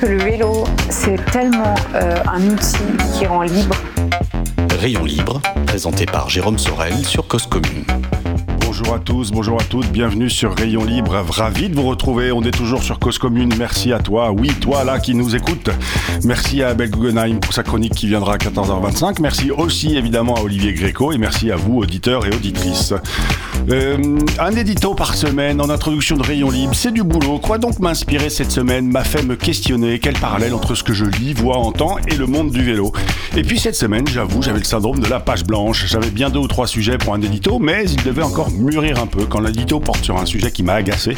Que le vélo, c'est tellement euh, un outil qui rend libre. Rayon libre, présenté par Jérôme Sorel sur Cause Commune. Bonjour à tous, bonjour à toutes, bienvenue sur Rayon Libre, ravi de vous retrouver, on est toujours sur Cause Commune, merci à toi, oui toi là qui nous écoute, merci à Abel Guggenheim pour sa chronique qui viendra à 14h25, merci aussi évidemment à Olivier Gréco et merci à vous auditeurs et auditrices. Euh, un édito par semaine en introduction de Rayon Libre, c'est du boulot, quoi donc m'inspirer cette semaine m'a fait me questionner quel parallèle entre ce que je lis, vois, entends et le monde du vélo. Et puis cette semaine, j'avoue, j'avais le syndrome de la page blanche, j'avais bien deux ou trois sujets pour un édito, mais il devait encore mûrir un peu quand l'édito porte sur un sujet qui m'a agacé.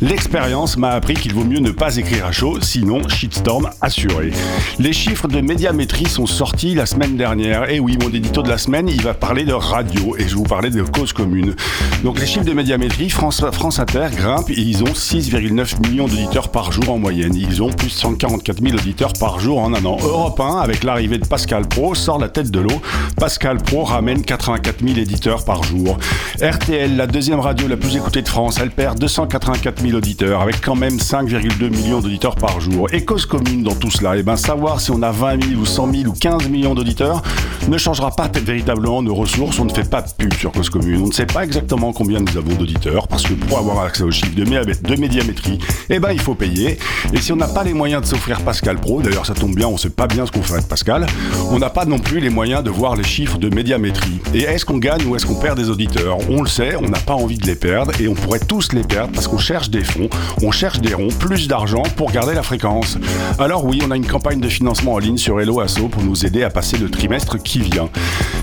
L'expérience m'a appris qu'il vaut mieux ne pas écrire à chaud, sinon shitstorm assuré. Les chiffres de médiamétrie sont sortis la semaine dernière. Et oui, mon édito de la semaine, il va parler de radio et je vous parler de cause commune. Donc les chiffres de médiamétrie, France, France Inter grimpent et ils ont 6,9 millions d'auditeurs par jour en moyenne. Ils ont plus de 144 000 auditeurs par jour en un an. Europe 1, avec l'arrivée de Pascal Pro, sort la tête de l'eau. Pascal Pro ramène 84 000 éditeurs par jour. RTL, la deuxième radio la plus écoutée de France, elle perd 284 000 auditeurs, avec quand même 5,2 millions d'auditeurs par jour. Et cause commune dans tout cela, et ben savoir si on a 20 000 ou 100 000 ou 15 millions d'auditeurs ne changera pas véritablement nos ressources. On ne fait pas de pub sur cause commune. On ne sait pas exactement combien nous avons d'auditeurs, parce que pour avoir accès aux chiffres de, médiamétrie, eh ben il faut payer. Et si on n'a pas les moyens de s'offrir Pascal Pro, d'ailleurs ça tombe bien, on sait pas bien ce qu'on fait avec Pascal, on n'a pas non plus les moyens de voir les chiffres de médiamétrie. Et est-ce qu'on gagne ou est-ce qu'on perd des auditeurs? On le sait, on n'a pas envie de les perdre et on pourrait tous les perdre parce qu'on cherche des fonds, on cherche des ronds, plus d'argent pour garder la fréquence. Alors oui, on a une campagne de financement en ligne sur Hello Asso pour nous aider à passer le trimestre qui vient.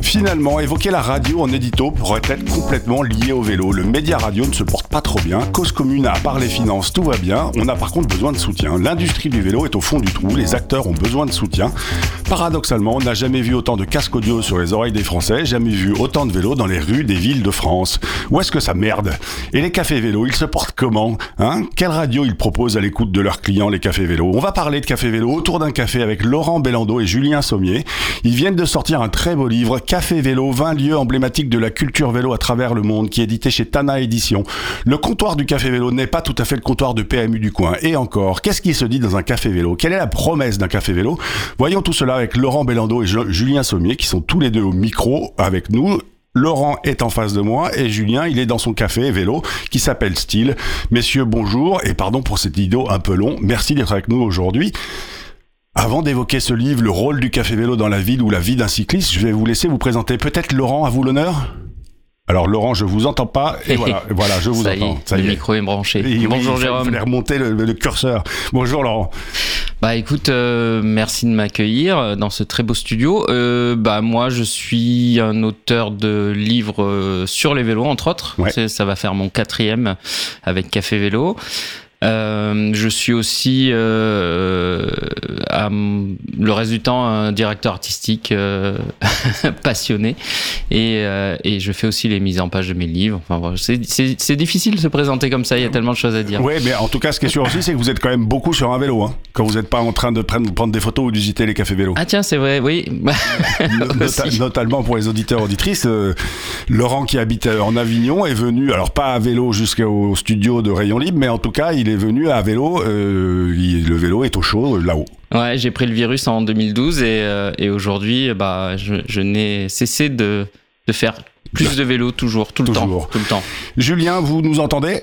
Finalement, évoquer la radio en édito pourrait être complètement lié au vélo. Le média radio ne se porte pas trop bien. Cause commune, à part les finances, tout va bien. On a par contre besoin de soutien. L'industrie du vélo est au fond du trou. Les acteurs ont besoin de soutien. Paradoxalement, on n'a jamais vu autant de casques audio sur les oreilles des Français, jamais vu autant de vélos dans les rues des villes de France. Où est-ce que ça merde? Et les cafés vélos, ils se portent comment Hein? Quelle radio ils proposent à l'écoute de leurs clients, les cafés vélos On va parler de café vélo autour d'un café avec Laurent Bellando et Julien Sommier. Ils viennent de sortir un très beau livre, Café Vélo, 20 lieux emblématiques de la culture vélo à travers le monde, qui est édité chez Tana Édition. Le comptoir du café vélo n'est pas tout à fait le comptoir de PMU du coin. Et encore, qu'est-ce qui se dit dans un café vélo? Quelle est la promesse d'un café vélo? Voyons tout cela avec Laurent Bellando et Julien Sommier, qui sont tous les deux au micro avec nous. Laurent est en face de moi et Julien, il est dans son café vélo qui s'appelle Style. Messieurs, bonjour et pardon pour cet idiot un peu long. Merci d'être avec nous aujourd'hui. Avant d'évoquer ce livre, le rôle du café vélo dans la ville ou la vie d'un cycliste, je vais vous laisser vous présenter. Peut-être Laurent, à vous l'honneur alors Laurent, je vous entends pas et voilà, voilà je vous ça entends. Y est, le micro est branché. Et Bonjour oui, Jérôme. Il fallait remonter le, le, curseur. Bonjour Laurent. Bah écoute, euh, merci de m'accueillir dans ce très beau studio. Euh, bah moi, je suis un auteur de livres euh, sur les vélos entre autres. Ouais. Ça va faire mon quatrième avec Café Vélo. Euh, je suis aussi euh, à, le reste du temps un directeur artistique euh, passionné et, et, je fais aussi les mises en page de mes livres. Enfin, voilà, c'est difficile de se présenter comme ça, il y a tellement de choses à dire. Oui, mais en tout cas, ce qui est sûr aussi, c'est que vous êtes quand même beaucoup sur un vélo, hein, quand vous n'êtes pas en train de prendre, prendre des photos ou de visiter les cafés vélos. Ah tiens, c'est vrai, oui. Nota notamment pour les auditeurs auditrices, Laurent qui habite en Avignon est venu, alors pas à vélo jusqu'au studio de Rayon Libre, mais en tout cas, il est venu à vélo. Euh, il, le vélo est au chaud là-haut. Ouais, j'ai pris le virus en 2012 et, euh, et aujourd'hui, bah, je, je n'ai cessé de, de, faire plus de vélo toujours, tout le toujours. temps, tout le temps. Julien, vous nous entendez?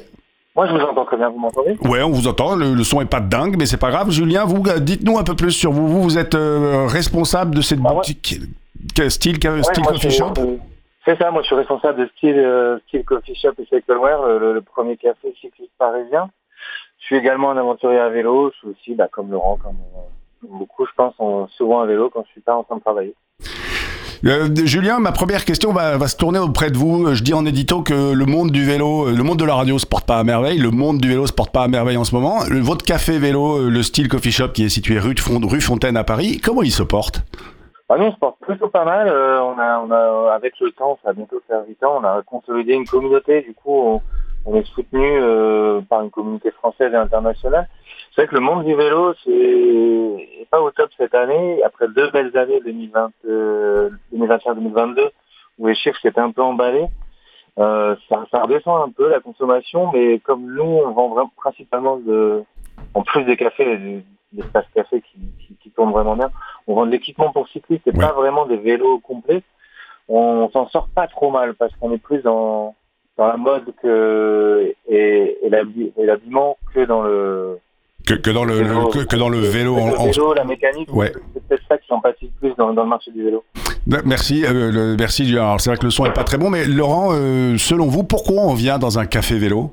Moi, je vous entends très bien, vous m'entendez? Ouais, on vous entend. Le, le, son est pas dingue, mais c'est pas grave. Julien, vous dites-nous un peu plus sur vous. Vous, vous êtes euh, responsable de cette ah, boutique ouais. style, style ouais, coffee shop? C'est ça. Moi, je suis responsable de style, euh, style coffee shop et cycleware, le, le, premier café cycliste parisien. Je suis également un aventurier à vélo. Je suis aussi, bah, comme Laurent, comme, comme beaucoup, je pense, on, souvent à vélo quand je suis pas en train de travailler. Euh, Julien, ma première question va, va, se tourner auprès de vous. Je dis en édito que le monde du vélo, le monde de la radio se porte pas à merveille. Le monde du vélo se porte pas à merveille en ce moment. Le, votre café vélo, le style coffee shop qui est situé rue, de rue Fontaine à Paris, comment il se porte? Ah nous, on se porte plutôt pas mal. Euh, on, a, on a, avec le temps, ça va bientôt faire 8 ans, on a consolidé une communauté. Du coup, on, on est soutenu euh, par une communauté française et internationale. C'est vrai que le monde du vélo, c'est pas au top cette année. Après deux belles années 2020, 2021-2022, où les chiffres s'étaient un peu emballés, euh, ça, ça, redescend un peu la consommation, mais comme nous, on vend vraiment, principalement de, en plus des cafés, des, espaces cafés qui, qui, qui, tournent vraiment bien, on vend de l'équipement pour cyclistes et pas vraiment des vélos complets. On, s'en sort pas trop mal parce qu'on est plus dans, dans la mode que, et, et l'habillement que dans le que, que, dans le, vélo, que, que, dans le vélo. Le vélo, la mécanique, ouais. c'est peut-être ça qui sympathise plus dans, dans, le marché du vélo. Merci, euh, le, merci. Alors c'est vrai que le son est pas très bon, mais Laurent, euh, selon vous, pourquoi on vient dans un café vélo?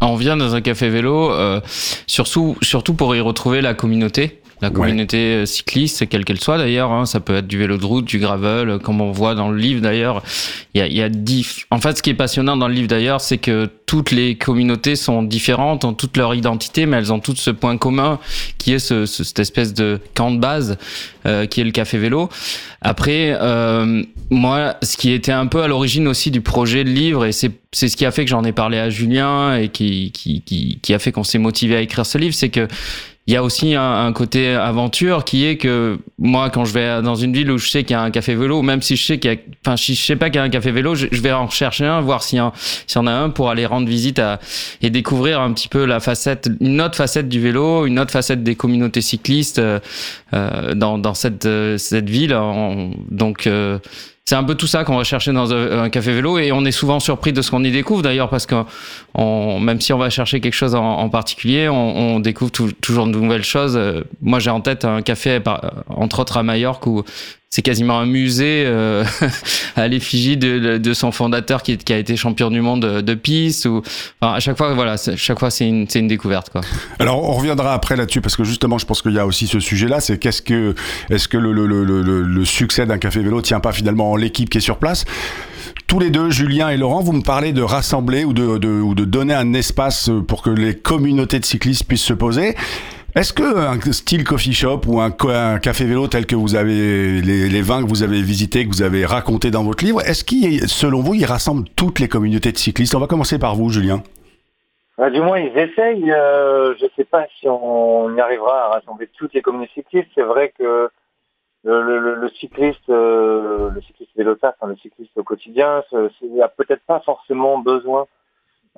On vient dans un café vélo, euh, surtout, surtout pour y retrouver la communauté. La communauté ouais. cycliste, quelle qu'elle soit d'ailleurs, hein, ça peut être du vélo de route, du gravel, comme on voit dans le livre d'ailleurs. Il y a, y a dix... En fait, ce qui est passionnant dans le livre d'ailleurs, c'est que toutes les communautés sont différentes, ont toute leur identité, mais elles ont toutes ce point commun qui est ce, ce, cette espèce de camp de base euh, qui est le café vélo. Après, euh, moi, ce qui était un peu à l'origine aussi du projet de livre, et c'est c'est ce qui a fait que j'en ai parlé à Julien et qui, qui, qui, qui a fait qu'on s'est motivé à écrire ce livre, c'est que il y a aussi un, un, côté aventure qui est que moi, quand je vais dans une ville où je sais qu'il y a un café vélo, même si je sais qu'il y a, enfin, si je sais pas qu'il y a un café vélo, je, je vais en chercher un, voir s'il y, en a un pour aller rendre visite à, et découvrir un petit peu la facette, une autre facette du vélo, une autre facette des communautés cyclistes euh, dans, dans cette, cette ville. Donc, euh, c'est un peu tout ça qu'on va chercher dans un café vélo et on est souvent surpris de ce qu'on y découvre d'ailleurs parce que même si on va chercher quelque chose en, particulier, on, découvre toujours de nouvelles choses. Moi, j'ai en tête un café, entre autres à Majorque, où c'est quasiment un musée euh, à l'effigie de, de, son fondateur qui, qui, a été champion du monde de, piste. Ou, enfin, à chaque fois, voilà, chaque fois c'est une, une découverte. Quoi. Alors on reviendra après là-dessus parce que justement, je pense qu'il y a aussi ce sujet-là. C'est qu'est-ce que, est-ce que le, le, le, le succès d'un café vélo tient pas finalement en l'équipe qui est sur place? Tous les deux, Julien et Laurent, vous me parlez de rassembler ou de, de, ou de donner un espace pour que les communautés de cyclistes puissent se poser. Est-ce que un style coffee shop ou un, café vélo tel que vous avez les, vins que vous avez visités, que vous avez racontés dans votre livre, est-ce qu'il, selon vous, il rassemble toutes les communautés de cyclistes? On va commencer par vous, Julien. Ah, du moins, ils essayent. Euh, je ne sais pas si on y arrivera à rassembler toutes les communautés cyclistes. C'est vrai que le, cycliste, euh, le cycliste vélo enfin, le cycliste au quotidien, il n'y a peut-être pas forcément besoin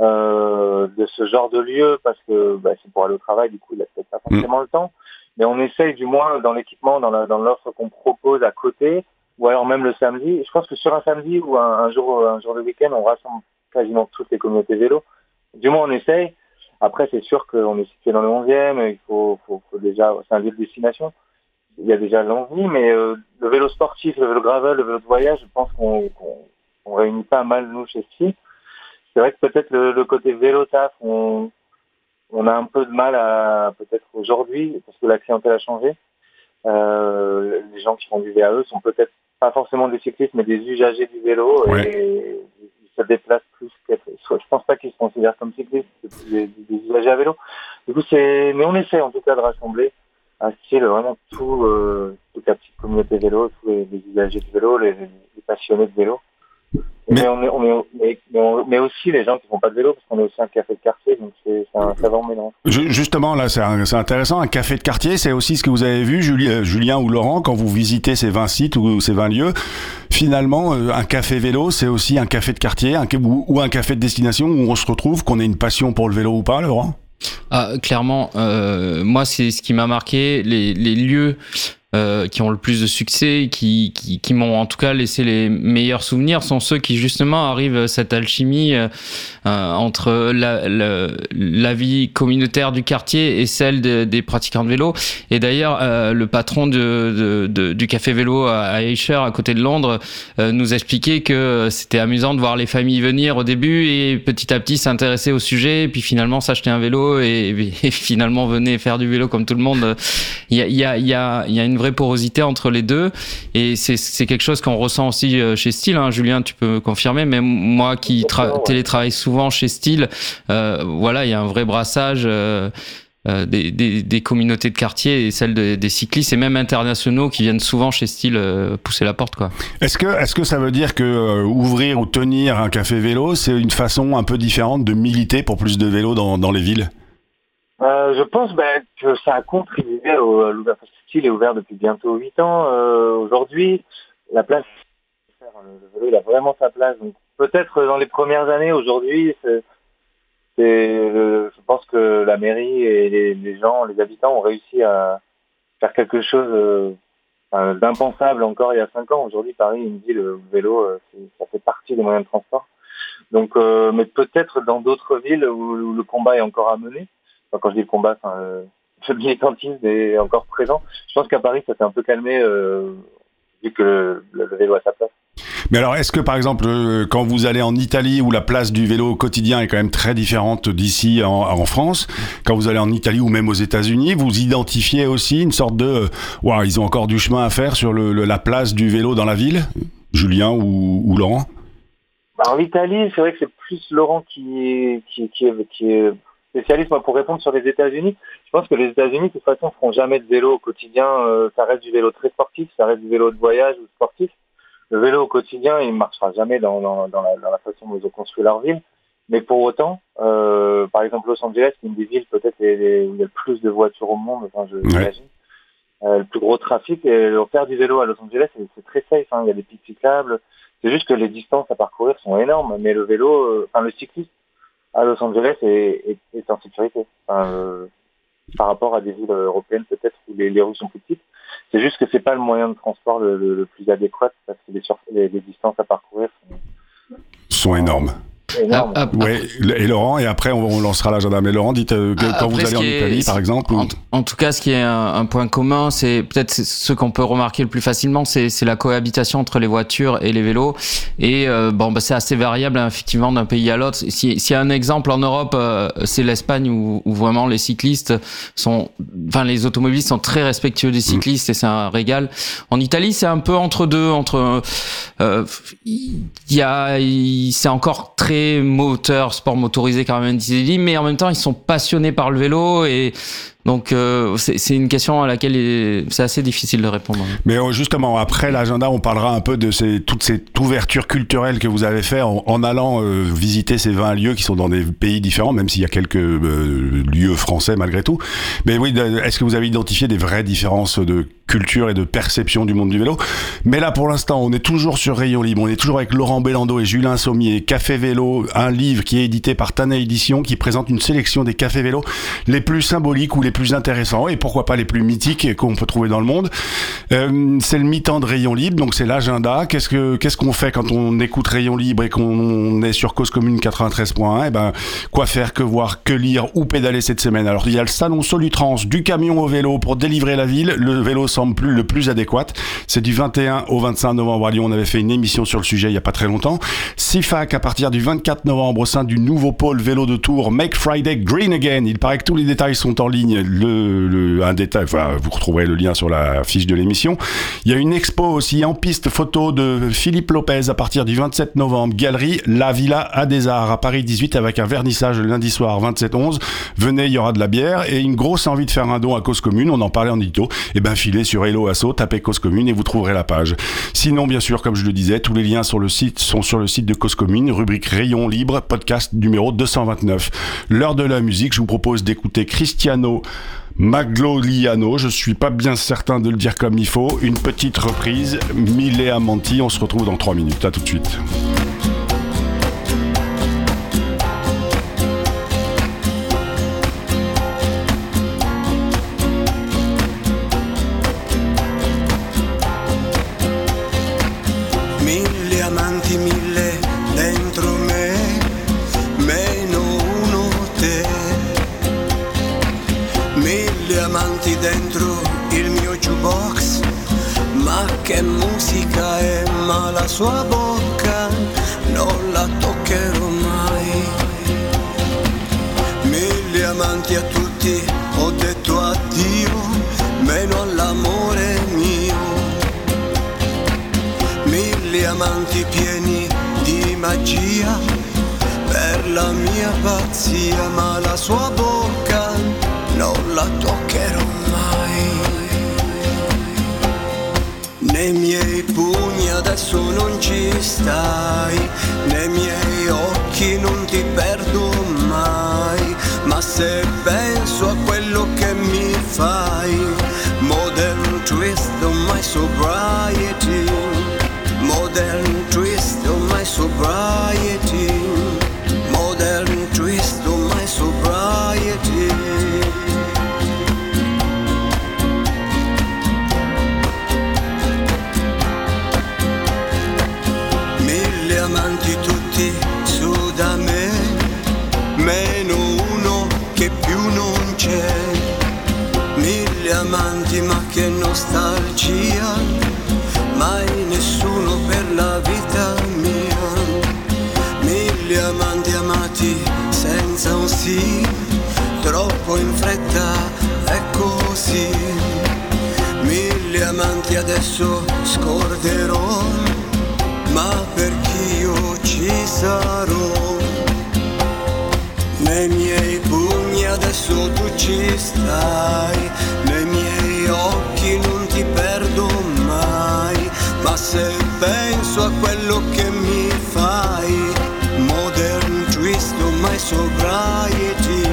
euh, de ce genre de lieu parce que bah, c'est pour aller au travail, du coup, il a peut-être pas forcément mmh. le temps. Mais on essaye, du moins, dans l'équipement, dans, la, dans l'offre qu'on propose à côté, ou alors même le samedi. Je pense que sur un samedi ou un, un jour, un jour de week-end, on rassemble quasiment toutes les communautés vélo. Du moins, on essaye. Après, c'est sûr qu'on est situé dans le 11e, il faut, faut, faut déjà, c'est un lieu de destination il y a déjà l'envie, mais euh, le vélo sportif, le vélo gravel, le vélo de voyage, je pense qu'on qu'on on réunit pas mal nous chez Ski. C'est vrai que peut-être le, le, côté vélo taf, on, on a un peu de mal à peut-être aujourd'hui parce que la clientèle a changé. Euh, les gens qui font du VAE sont peut-être pas forcément des cyclistes, mais des usagers du vélo ouais. et ils se déplacent plus. Je pense pas qu'ils se considèrent comme cyclistes, c'est des, des usagers à vélo. Du coup, c'est, mais on essaie en tout cas de rassembler un style vraiment tout, euh, toute la petite communauté vélo, tous les, les usagers de vélo, les, les, passionnés de vélo. Mais, mais, on est, on est, mais, mais, on, mais, aussi les gens qui font pas de vélo, parce qu'on est aussi un café de quartier, donc c'est un savant mélange. Justement, là, c'est intéressant. Un café de quartier, c'est aussi ce que vous avez vu, Julien, Julien ou Laurent, quand vous visitez ces 20 sites ou ces 20 lieux. Finalement, euh, un café vélo, c'est aussi un café de quartier un, ou, ou un café de destination où on se retrouve, qu'on ait une passion pour le vélo ou pas, Laurent? Ah, clairement, euh, moi, c'est ce qui m'a marqué, les, les lieux euh, qui ont le plus de succès, qui, qui, qui m'ont en tout cas laissé les meilleurs souvenirs, sont ceux qui justement arrivent à cette alchimie euh, entre la, la, la, vie communautaire du quartier et celle de, des pratiquants de vélo. Et d'ailleurs, euh, le patron de, de, du café vélo à Ayrshire, à côté de Londres, euh, nous expliquait que c'était amusant de voir les familles venir au début et petit à petit s'intéresser au sujet, et puis finalement s'acheter un vélo et, et, finalement venir faire du vélo comme tout le monde. Il y a, il y a, il y a, a une vraie porosité entre les deux et c'est quelque chose qu'on ressent aussi chez Style. Hein. Julien, tu peux confirmer, mais moi qui télétravaille souvent chez Style, euh, voilà, il y a un vrai brassage. Euh, euh, des, des, des, communautés de quartier et celles des cyclistes et même internationaux qui viennent souvent chez Style euh, pousser la porte. Quoi. Est-ce que, est-ce que ça veut dire que euh, ouvrir ou tenir un café vélo, c'est une façon un peu différente de militer pour plus de vélos dans, dans les villes? Je pense ben, que ça a contribué au, à l'ouverture. Style est ouvert depuis bientôt 8 ans. aujourd'hui, la place, le vélo, il a vraiment sa place. Donc peut-être dans les premières années, aujourd'hui, c'est je pense que la mairie et les, gens, les habitants ont réussi à faire quelque chose euh, d'impensable encore il y a cinq ans. Aujourd'hui, Paris, une ville, le vélo, euh, ça fait partie des moyens de transport. Donc, euh, mais peut-être dans d'autres villes où, le combat est encore à mener. Quand je dis le combat, enfin, le militantisme est encore présent. Je pense qu'à Paris, ça s'est un peu calmé vu que le vélo a sa place. Mais alors, est-ce que par exemple, euh, quand vous allez en Italie, où la place du vélo au quotidien est quand même très différente d'ici en, France, quand vous allez en Italie ou même aux États-Unis, vous identifiez aussi une sorte de, waouh, ils ont encore du chemin à faire sur le, la place du vélo dans la ville, Julien ou, Laurent? Bah, En Italie, c'est vrai que c'est plus Laurent qui, qui, qui, qui est spécialiste. Moi, pour répondre sur les États-Unis, je pense que les États-Unis, de toute façon, ne feront jamais de vélo au quotidien. Euh, ça reste du vélo très sportif, ça reste du vélo de voyage ou sportif le vélo au quotidien, il ne marchera jamais dans, dans, dans, la, dans, la, façon dont ils ont construit leur ville. Mais pour autant, euh, par exemple, Los Angeles, c'est une des villes peut-être où il y a le plus de voitures au monde, enfin, je l'imagine. Euh, le plus gros trafic. Et faire du vélo à Los Angeles, c'est très safe. Hein. Il y a des pistes cyclables. C'est juste que les distances à parcourir sont énormes. Mais le vélo, enfin le cycliste à Los Angeles est, en sécurité. Euh, par rapport à des villes européennes peut-être où les, rues sont plus petites. C'est juste que c'est pas le moyen de transport le, le, plus adéquat parce que les, les, distances à parcourir sont énormes. Ah, ah, ouais, et Laurent, et après on, lancera l'agenda. Mais Laurent, dites euh, ah, quand vous allez en Italie, par exemple. En, tout cas, ce qui est un, point commun, c'est peut-être ce qu'on peut remarquer le plus facilement, c'est la cohabitation entre les voitures et les vélos. Et euh, bon, bah, c'est assez variable hein, effectivement d'un pays à l'autre. S'il y a un exemple en Europe, euh, c'est l'Espagne où, où, vraiment les cyclistes sont, enfin les automobilistes sont très respectueux des cyclistes et c'est un régal. En Italie, c'est un peu entre deux, entre il y a, c'est encore très moteur, sport motorisé même, mais en même temps, ils sont passionnés par le vélo et donc euh, c'est une question à laquelle c'est assez difficile de répondre. Mais euh, justement, après l'agenda, on parlera un peu de ces, toute cette ouverture culturelle que vous avez fait en, allant euh, visiter ces 20 lieux qui sont dans des pays différents, même s'il y a quelques lieux français malgré tout. Mais oui, est-ce que vous avez identifié des vraies différences de culture et de perception du monde du vélo? Mais là, pour l'instant, on est toujours sur Rayon Libre. On est toujours avec Laurent Bellando et Julien Sommier. Café Vélo, un livre qui est édité par Tana Édition qui présente une sélection des cafés vélos les plus symboliques ou les plus intéressants et pourquoi pas les plus mythiques qu'on peut trouver dans le monde. Euh, c'est le mi-temps de Rayon Libre, donc c'est l'agenda. Qu'est-ce que qu'est-ce qu'on fait quand on écoute Rayon Libre et qu'on est sur Cause Commune 93.1 Eh ben, quoi faire, que voir, que lire ou pédaler cette semaine? Alors il y a le salon Solutrans du camion au vélo pour délivrer la ville. Le vélo semble plus le plus adéquat. C'est du 21 au 25 novembre à Lyon. On avait fait une émission sur le sujet il y a pas très longtemps. CIFAC à partir du 24 novembre au sein du nouveau pôle vélo de Tours Make Friday Green Again. Il paraît que tous les détails sont en ligne. Le, un détail, enfin, vous retrouverez le lien sur la fiche de l'émission. Il y a une expo aussi en piste photo de Philippe Lopez à partir du 27 novembre. Galerie La Villa à des Arts à Paris 18 avec un vernissage le lundi soir 27-11. Venez, il y aura de la bière et une grosse envie de faire un don à cause commune. On en parlait en édito. Et eh ben, filez sur Hello Asso, tapez Cause Commune et vous trouverez la page. Sinon, bien sûr, comme je le disais, tous les liens sur le site sont sur le site de Cause Commune, rubrique Rayon Libre, podcast numéro 229. L'heure de la musique, je vous propose d'écouter Cristiano Magloliano, je suis pas bien certain de le dire comme il faut. Une petite reprise, Mille Amanti, on se retrouve dans 3 minutes. À tout de suite. Adesso non ci stai, nei miei occhi non ti perdo mai, ma se penso a quello che mi fai, Amanti adesso scorderò ma perché io ci sarò. Nei miei pugni adesso tu ci stai, nei miei occhi non ti perdo mai, ma se penso a quello che mi fai, modern twist on my sobriety,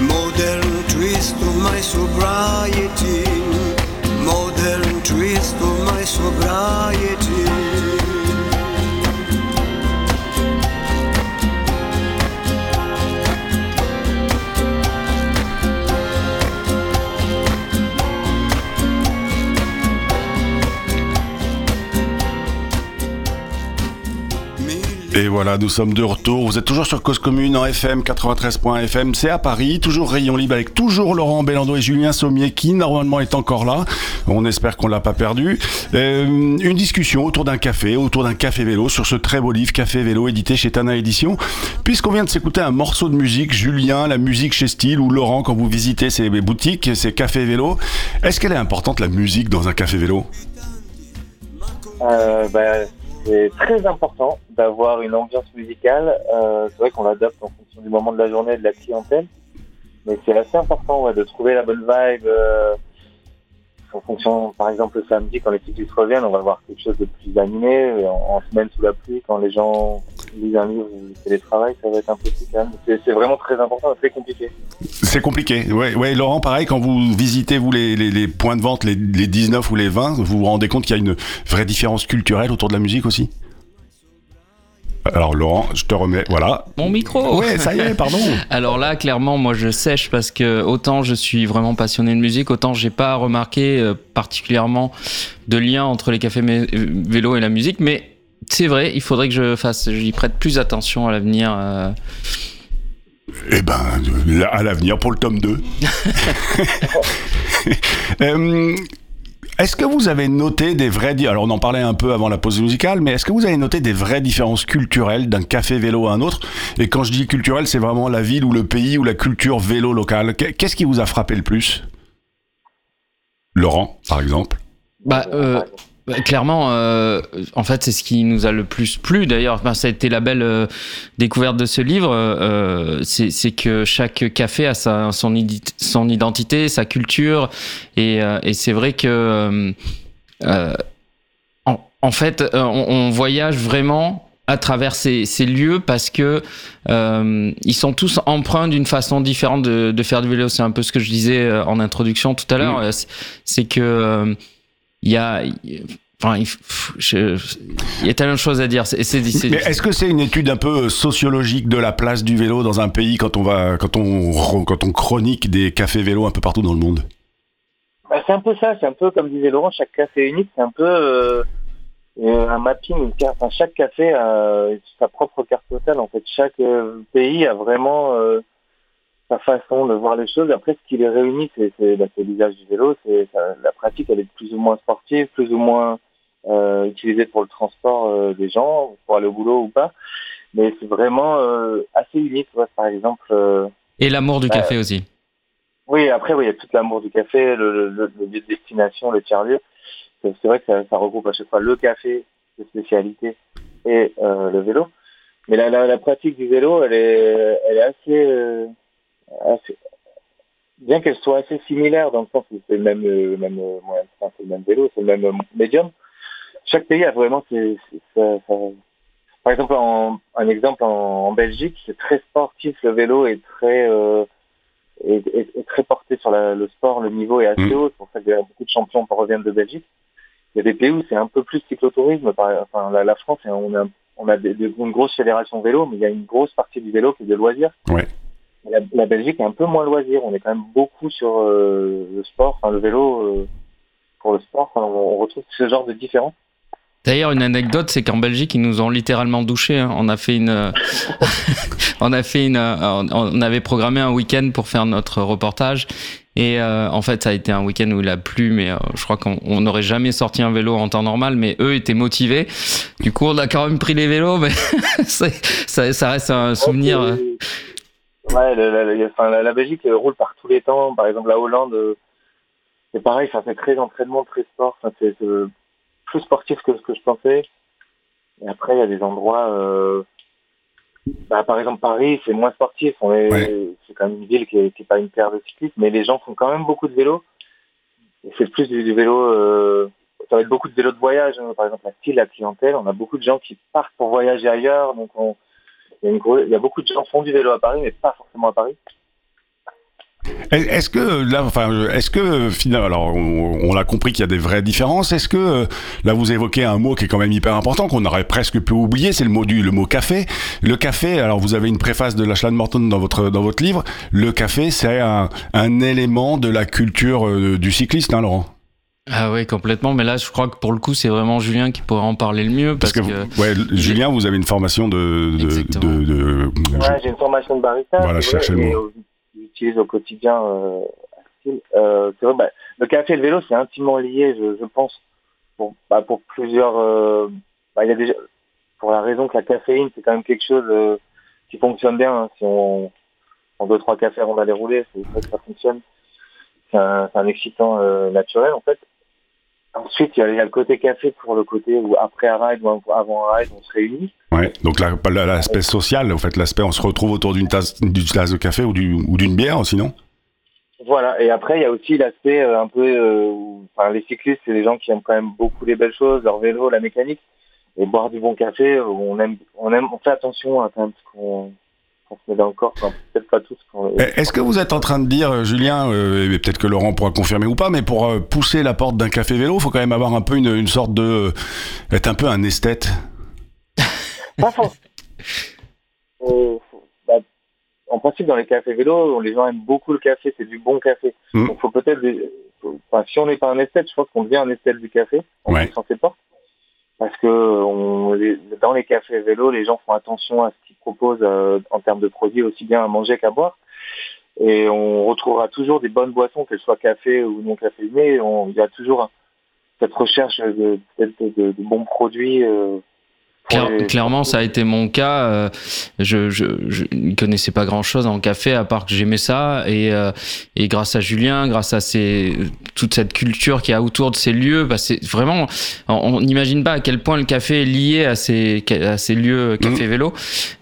modern twist on my sobriety, on my Et voilà, nous sommes de retour. Vous êtes toujours sur Cause Commune en FM 93.fm. C'est à Paris, toujours Rayon Libre avec toujours Laurent Bellando et Julien Sommier qui normalement est encore là. On espère qu'on l'a pas perdu. Euh, une discussion autour d'un café, autour d'un café vélo sur ce très beau livre Café Vélo édité chez Tana Édition. Puisqu'on vient de s'écouter un morceau de musique, Julien, la musique chez Style ou Laurent quand vous visitez ces boutiques, ces cafés vélo, est-ce qu'elle est importante la musique dans un café vélo? Euh, bah, c'est très important d'avoir une ambiance musicale. Euh, c'est vrai qu'on l'adapte en fonction du moment de la journée et de la clientèle. Mais c'est assez important ouais, de trouver la bonne vibe. euh, en fonction, par exemple, le samedi, quand les cyclistes reviennent, on va voir quelque chose de plus animé. En, semaine sous la pluie, quand les gens lisent un livre ou télétravail, ça va être un peu plus calme. C'est vraiment très important très compliqué. C'est compliqué. Ouais, ouais, Laurent, pareil, quand vous visitez vous les points de vente, les, les 19 ou les 20, vous vous rendez compte qu'il y a une vraie différence culturelle autour de la musique aussi? Alors Laurent, je te remets, voilà. Mon micro Ouais, ça y est, pardon. Alors là, clairement, moi je sèche parce que autant je suis vraiment passionné de musique, autant j'ai pas remarqué euh, particulièrement de lien entre les cafés mé- vélo et la musique, mais c'est vrai, il faudrait que je fasse, j'y prête plus attention à l'avenir. euh. Eh ben, à l'avenir pour le tome 2. Euh, est-ce que vous avez noté des vrais... di- Alors on en parlait un peu avant la pause musicale, mais est-ce que vous avez noté des vraies différences culturelles d'un café vélo à un autre? Et quand je dis culturel, c'est vraiment la ville ou le pays ou la culture vélo locale. Qu'est- Qu'est-ce qui vous a frappé le plus? Laurent, par exemple? Bah, euh, clairement, euh, en fait, c'est ce qui nous a le plus plu. D'ailleurs, enfin, ça a été la belle euh, découverte de ce livre. euh, c'est c'est que chaque café a sa, son, identité, sa culture, et, euh, et c'est vrai que, euh, euh, en, en fait, on, on voyage vraiment à travers ces, ces lieux parce que euh, ils sont tous empreints d'une façon différente de, de faire du vélo. C'est un peu ce que je disais en introduction tout à l'heure. C'est- C'est que euh, il y a, enfin, il, f- je- il y a tellement de choses à dire. C'est, c'est, c'est- Mais est-ce que c'est une étude un peu sociologique de la place du vélo dans un pays quand on va, quand on, quand on chronique des cafés vélos un peu partout dans le monde? Bah, c'est un peu ça, c'est un peu comme disait Laurent, chaque café est unique, c'est un peu euh, euh, un mapping, une carte. Enfin, chaque café a sa propre carte postale. En fait, chaque euh, pays a vraiment euh, sa façon de voir les choses. Après, ce qui les réunit, c'est bah, l'usage du vélo, c'est la pratique, elle est plus ou moins sportive, plus ou moins euh, utilisée pour le transport euh, des gens, pour aller au boulot ou pas. Mais c'est vraiment euh, assez unique. ouais. Par exemple. et l'amour du bah, café aussi. oui, après, oui, il y a tout l'amour du café, le, le, le lieu de destination, le tiers-lieu. C'est c'est vrai que ça, ça regroupe à chaque fois le café de spécialité et le vélo. Mais la, la, la pratique du vélo, elle est, elle est assez, assez, bien qu'elles soient assez similaires dans le sens où c'est le même, euh, même euh, moyen de train, c'est le même vélo, c'est le même euh, médium, chaque pays a vraiment ses, Par exemple, en, un exemple en, en Belgique, c'est très sportif, le vélo est très, euh, est, est- est très porté sur la- le sport, le niveau est assez Mm. haut, c'est pour ça qu'il y a beaucoup de champions qui reviennent de Belgique. Il y a des pays où c'est un peu plus cyclotourisme, par, enfin la, la France, on a, on a des- des- une grosse fédération vélo, mais il y a une grosse partie du vélo qui est de loisirs. Ouais. La, la Belgique est un peu moins loisir. On est quand même beaucoup sur euh, le sport, enfin le vélo euh, pour le sport. Enfin, on, retrouve ce genre de différence. D'ailleurs, une anecdote, c'est qu'en Belgique, ils nous ont littéralement douché. hein. On a fait une, euh, on a fait une, on avait programmé un week-end pour faire notre reportage. Et euh, en fait, ça a été un week-end où il a plu, mais euh, je crois qu'on on n'aurait jamais sorti un vélo en temps normal. Mais eux étaient motivés. Du coup, on a quand même pris les vélos, mais ça, ça reste un souvenir. Ouais, la, la- enfin, la, la Belgique euh, roule par tous les temps. Par exemple, la Hollande, euh, c'est pareil. Enfin, c'est très entraînement, très sport. Enfin, c'est c'est plus sportif que ce que je pensais. Et après, il y a des endroits. euh, bah, par exemple, Paris, c'est moins sportif. On est, Ouais. c'est quand même une ville qui est, qui est pas une terre de cyclisme, mais les gens font quand même beaucoup de vélo. Et c'est plus du, du vélo. euh, ça va être beaucoup de vélo de voyage. hein. Par exemple, la style, la clientèle, on a beaucoup de gens qui partent pour voyager ailleurs. Donc, on, il y, a beaucoup de gens qui font du vélo à Paris, mais pas forcément à Paris. Est- Est-ce que là, enfin, est-ce que finalement, alors on, on l'a compris qu'il y a des vraies différences. Est-ce que là vous évoquez un mot qui est quand même hyper important qu'on aurait presque pu oublier, c'est le mot du le mot café. Le café, alors vous avez une préface de Lachlan Morton dans votre dans votre livre. Le café, c'est un, un élément de la culture euh, du cycliste, hein, Laurent? Ah oui, complètement. Mais là, je crois que pour le coup, c'est vraiment Julien qui pourrait en parler le mieux. Parce, Parce, que, que, vous- ouais, Julien, vous avez une formation de de, Exactement. de, de- Ouais, j'ai une formation de barista. Voilà, je cherchais le mot. J'utilise au quotidien. Euh, euh, c'est vrai, bah, le café et le vélo, c'est intimement lié, je, je pense, pour, bah, pour plusieurs. euh, bah, il y a déjà, pour la raison que la caféine, c'est quand même quelque chose euh, qui fonctionne bien. hein. Si on en deux trois cafés avant d'aller rouler, c'est vrai que ça fonctionne. C'est un, c'est un excitant euh, naturel en fait. Ensuite, il y, a, il y a le côté café pour le côté où après un ride ou avant un ride, on se réunit. Ouais, donc la- pas la- l'aspect social, en fait, l'aspect on se retrouve autour d'une tasse, tasse de café ou du- d'une bière, sinon? Voilà, et après il y a aussi l'aspect euh, un peu, euh, où- enfin les cyclistes c'est des gens qui aiment quand même beaucoup les belles choses, leur vélo, la mécanique, et boire du bon café, on aime, on aime, on fait attention à quand même ce qu'on enfin, peut-être pas tous. qu'on- Eh, Est-ce que vous êtes en train de dire, euh, Julien, euh, et peut-être que Laurent pourra confirmer ou pas, mais pour euh, pousser la porte d'un café vélo, il faut quand même avoir un peu une, une sorte de, euh, être un peu un esthète. Pas forcément. Euh, bah, en principe, dans les cafés vélos, les gens aiment beaucoup le café, c'est du bon café. Mm. Donc, faut peut-être, des- faut- enfin, si on n'est pas un esthète, je pense qu'on devient un esthète du café en Ouais. portes. Parce que on, les- dans les cafés vélos, les gens font attention à ce qu'ils proposent euh, en termes de produits, aussi bien à manger qu'à boire. Et on retrouvera toujours des bonnes boissons, qu'elles soient café ou non caféinées. Il y a toujours cette recherche de, de, de- de bons produits. euh, Claire- les- clairement, ça a été mon cas. Euh, je, je, je ne connaissais pas grand-chose en café, à part que j'aimais ça. Et, euh, et grâce à Julien, grâce à ces, toute cette culture qui a autour de ces lieux, bah c'est vraiment, on n'imagine pas à quel point le café est lié à ces, à ces lieux café-vélo.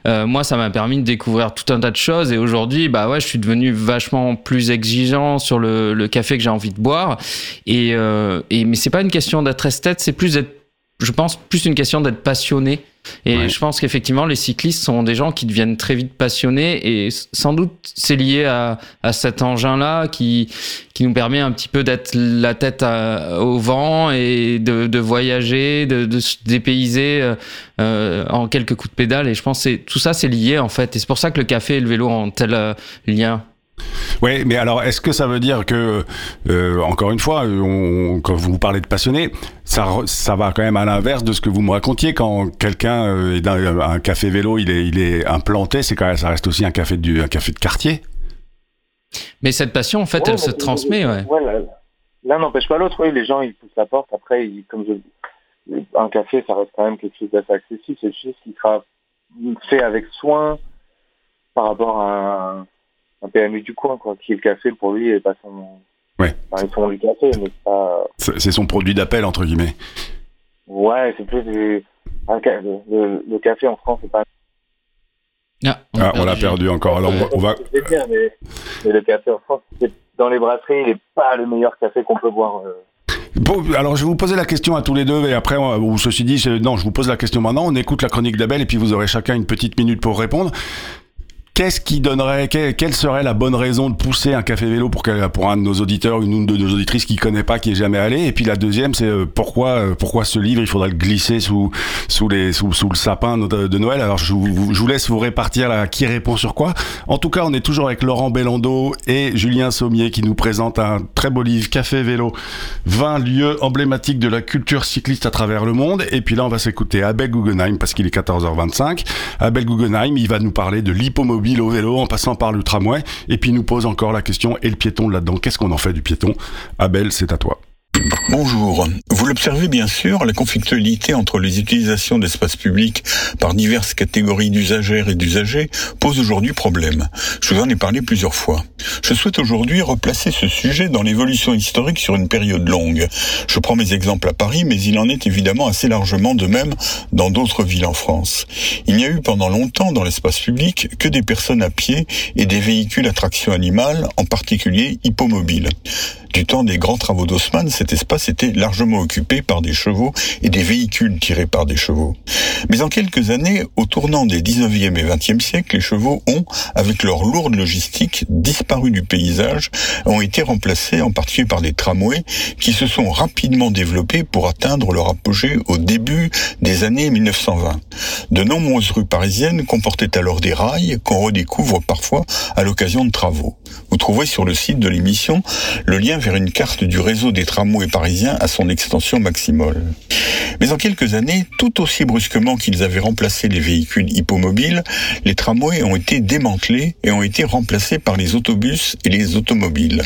Euh, moi, ça m'a permis de découvrir tout un tas de choses. Et aujourd'hui, bah ouais, je suis devenu vachement plus exigeant sur le, le café que j'ai envie de boire. Et, euh, et mais c'est pas une question d'être esthète, c'est plus d'être je pense plus une question d'être passionné. Et Ouais. je pense qu'effectivement, les cyclistes sont des gens qui deviennent très vite passionnés et sans doute c'est lié à, à cet engin-là qui, qui nous permet un petit peu d'être la tête à- au vent et de, de voyager, de, de se dépayser euh, euh, en quelques coups de pédale. Et je pense que tout ça, c'est lié en fait. Et c'est pour ça que le café et le vélo ont tel euh, lien. Oui, mais alors, est-ce que ça veut dire que, euh, encore une fois, on- quand vous parlez de passionné, ça, ça va quand même à l'inverse de ce que vous me racontiez quand quelqu'un euh, est dans un café vélo, il est, il est implanté, c'est quand même, ça reste aussi un café du, un café de quartier. Mais cette passion, en fait, Ouais, elle se transmet. Ouais. Ouais, là- L'un n'empêche pas l'autre. Oui, les gens, ils poussent la porte. Après, ils- comme je, un café, ça reste quand même quelque chose d'assez accessible. C'est juste qui sera fait avec soin par rapport à un, un PMU du coin, quoi. Qui est le café pour lui et pas son. Ouais. Enfin, ils font du café, mais c'est pas. C'est c'est son produit d'appel, entre guillemets. Ouais, c'est plus du. un ca- le, le- le café en France, c'est pas. Ah, Ah, on l'a perdu encore. Alors, on va- vais dire, mais, mais le café en France, c'est dans les brasseries, il n'est pas le meilleur café qu'on peut boire. euh. Bon, alors je vais vous poser la question à tous les deux et après, ou ceci dit, c'est- non, je vous pose la question maintenant. On écoute la chronique d'Abel et puis vous aurez chacun une petite minute pour répondre. Qu'est-ce qui donnerait, que- quelle serait la bonne raison de pousser un café vélo pour, pour un de nos auditeurs, une de nos auditrices qui connaît pas, qui est jamais allé Et puis la deuxième, c'est euh, pourquoi, euh, pourquoi ce livre Il faudrait le glisser sous sous le sapin de, Noël? Alors je vous, laisse vous répartir là, qui répond sur quoi. En tout cas, on est toujours avec Laurent Bellando et Julien Sommier qui nous présente un très beau livre, Café Vélo, 20 lieux emblématiques de la culture cycliste à travers le monde. Et puis là, on va s'écouter Abel Guggenheim parce qu'il est 14h25. Abel Guggenheim, il va nous parler de au vélo en passant par le tramway. Et puis nous pose encore la question, et le piéton là-dedans, qu'est-ce qu'on en fait du piéton? Abel, c'est à toi. Bonjour. Vous l'observez bien sûr, la conflictualité entre les utilisations d'espaces publics par diverses catégories d'usagères et d'usagers pose aujourd'hui problème. Je vous en ai parlé plusieurs fois. Je souhaite aujourd'hui replacer ce sujet dans l'évolution historique sur une période longue. Je prends mes exemples à Paris, mais il en est évidemment assez largement de même dans d'autres villes en France. Il n'y a eu pendant longtemps dans l'espace public que des personnes à pied et des véhicules à traction animale, en particulier hippomobiles. Du temps des grands travaux d'Haussmann, cet espace était largement occupé par des chevaux et des véhicules tirés par des chevaux. Mais en quelques années, au tournant des 19e et 20e siècles, les chevaux ont, avec leur lourde logistique, disparu du paysage, ont été remplacés en particulier par des tramways qui se sont rapidement développés pour atteindre leur apogée au début des années 1920. De nombreuses rues parisiennes comportaient alors des rails qu'on redécouvre parfois à l'occasion de travaux. Vous trouverez sur le site de l'émission le lien vers une carte du réseau des tramways parisiens à son extension maximale. Mais en quelques années, tout aussi brusquement qu'ils avaient remplacé les véhicules hippomobiles, les tramways ont été démantelés et ont été remplacés par les autobus et les automobiles.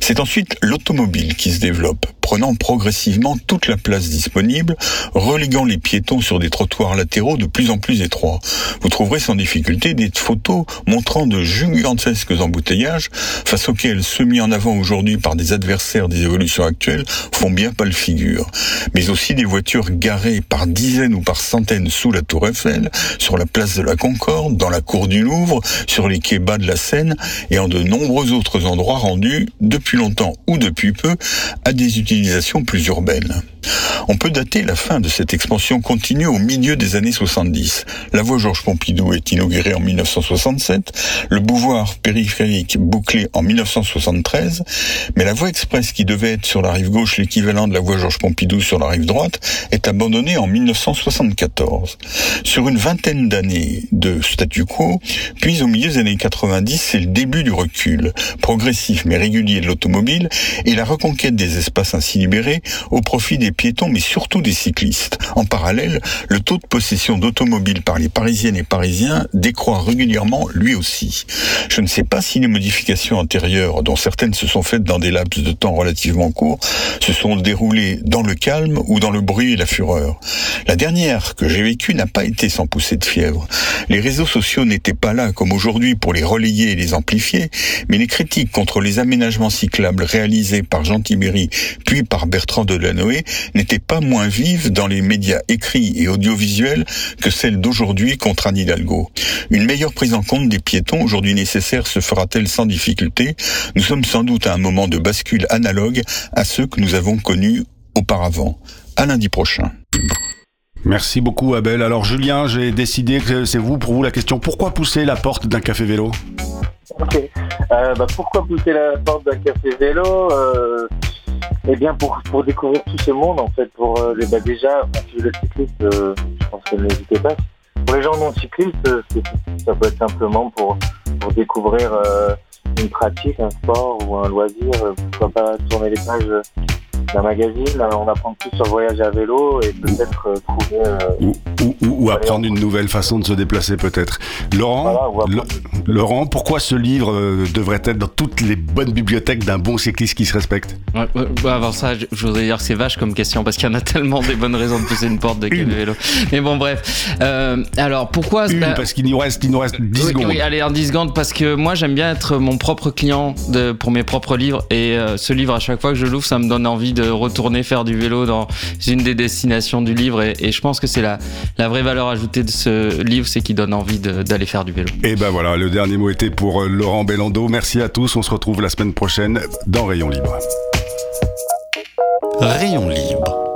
C'est ensuite l'automobile qui se développe, prenant progressivement toute la place disponible, reléguant les piétons sur des trottoirs latéraux de plus en plus étroits. Vous trouverez sans difficulté des photos montrant de gigantesques embouteillages face auxquels mis en avant aujourd'hui par des adversaires des évolutions actuelles font bien pas le figure. Mais aussi des voitures garées par dizaines ou par centaines sous la tour Eiffel, sur la place de la Concorde, dans la cour du Louvre, sur les quais bas de la Seine et en de nombreux autres endroits rendus, depuis longtemps ou depuis peu, à des utilisations plus urbaines. On peut dater la fin de cette expansion continue au milieu des années 70. La voie Georges Pompidou est inaugurée en 1967, le Beauvoir périphérique bouclé en 1973, mais la voie express qui devait être sur la rive gauche l'équivalent de la voie Georges Pompidou sur la rive droite est abandonnée en 1974. Sur une vingtaine d'années de statu quo, puis au milieu des années 90, c'est le début du recul, progressif mais régulier de l'automobile et la reconquête des espaces ainsi libérés au profit des piétons mais surtout des cyclistes. En parallèle, le taux de possession d'automobiles par les Parisiennes et Parisiens décroît régulièrement lui aussi. Je ne sais pas si les modifications antérieures, dont certaines se sont faites dans des laps de temps relativement courts, se sont déroulées dans le calme ou dans le bruit et la fureur. La dernière que j'ai vécue n'a pas été sans pousser de fièvre. Les réseaux sociaux n'étaient pas là comme aujourd'hui pour les relayer et les amplifier, mais les critiques contre les aménagements cyclables réalisés par Jean Tibéry puis par Bertrand Delanoë n'étaient pas moins vives dans les médias écrits et audiovisuels que celles d'aujourd'hui contre Anne Hidalgo. Une meilleure prise en compte des piétons aujourd'hui nécessaire se fera-t-elle sans difficulté? Nous sommes sans doute à un moment de bascule analogue à ceux que nous avons connus auparavant. À lundi prochain. Merci beaucoup Abel. Alors Julien, j'ai décidé que c'est vous pour vous la question. Pourquoi pousser la porte d'un café vélo? Ok. Euh, bah, pourquoi pousser la porte d'un café vélo? Euh, Eh bien, pour, pour découvrir tout ce monde, en fait. Pour bah, déjà, si vous êtes cycliste, euh, je pense que n'hésitez pas. Pour les gens non cyclistes, euh, ça peut être simplement pour, pour découvrir une pratique, un sport ou un loisir. Pourquoi pas tourner les pages d'un magazine, on apprend plus sur le voyage à vélo et peut-être trouver ou, ou- ou- apprendre une nouvelle façon de se déplacer peut-être. Laurent, Voilà, Le- Laurent, pourquoi ce livre euh, devrait être dans toutes les bonnes bibliothèques d'un bon cycliste qui se respecte? Ouais, ouais, avant ça, je, je voudrais dire que c'est vache comme question parce qu'il y en a tellement des bonnes raisons de pousser une porte de Une. vélo. Mais bon, bref. Euh, alors, pourquoi Une, bah, parce qu'il nous reste, il nous reste 10 oui, secondes. oui, allez, en 10 secondes, parce que moi j'aime bien être mon propre client de, pour mes propres livres. Et euh, ce livre, à chaque fois que je l'ouvre, ça me donne envie de de retourner faire du vélo dans une des destinations du livre. Et, et je pense que c'est la, la vraie valeur ajoutée de ce livre, c'est qu'il donne envie d'aller faire du vélo. Et ben voilà, le dernier mot était pour euh, Laurent Bellando. Merci à tous. On se retrouve la semaine prochaine dans Rayon Libre. Rayon Libre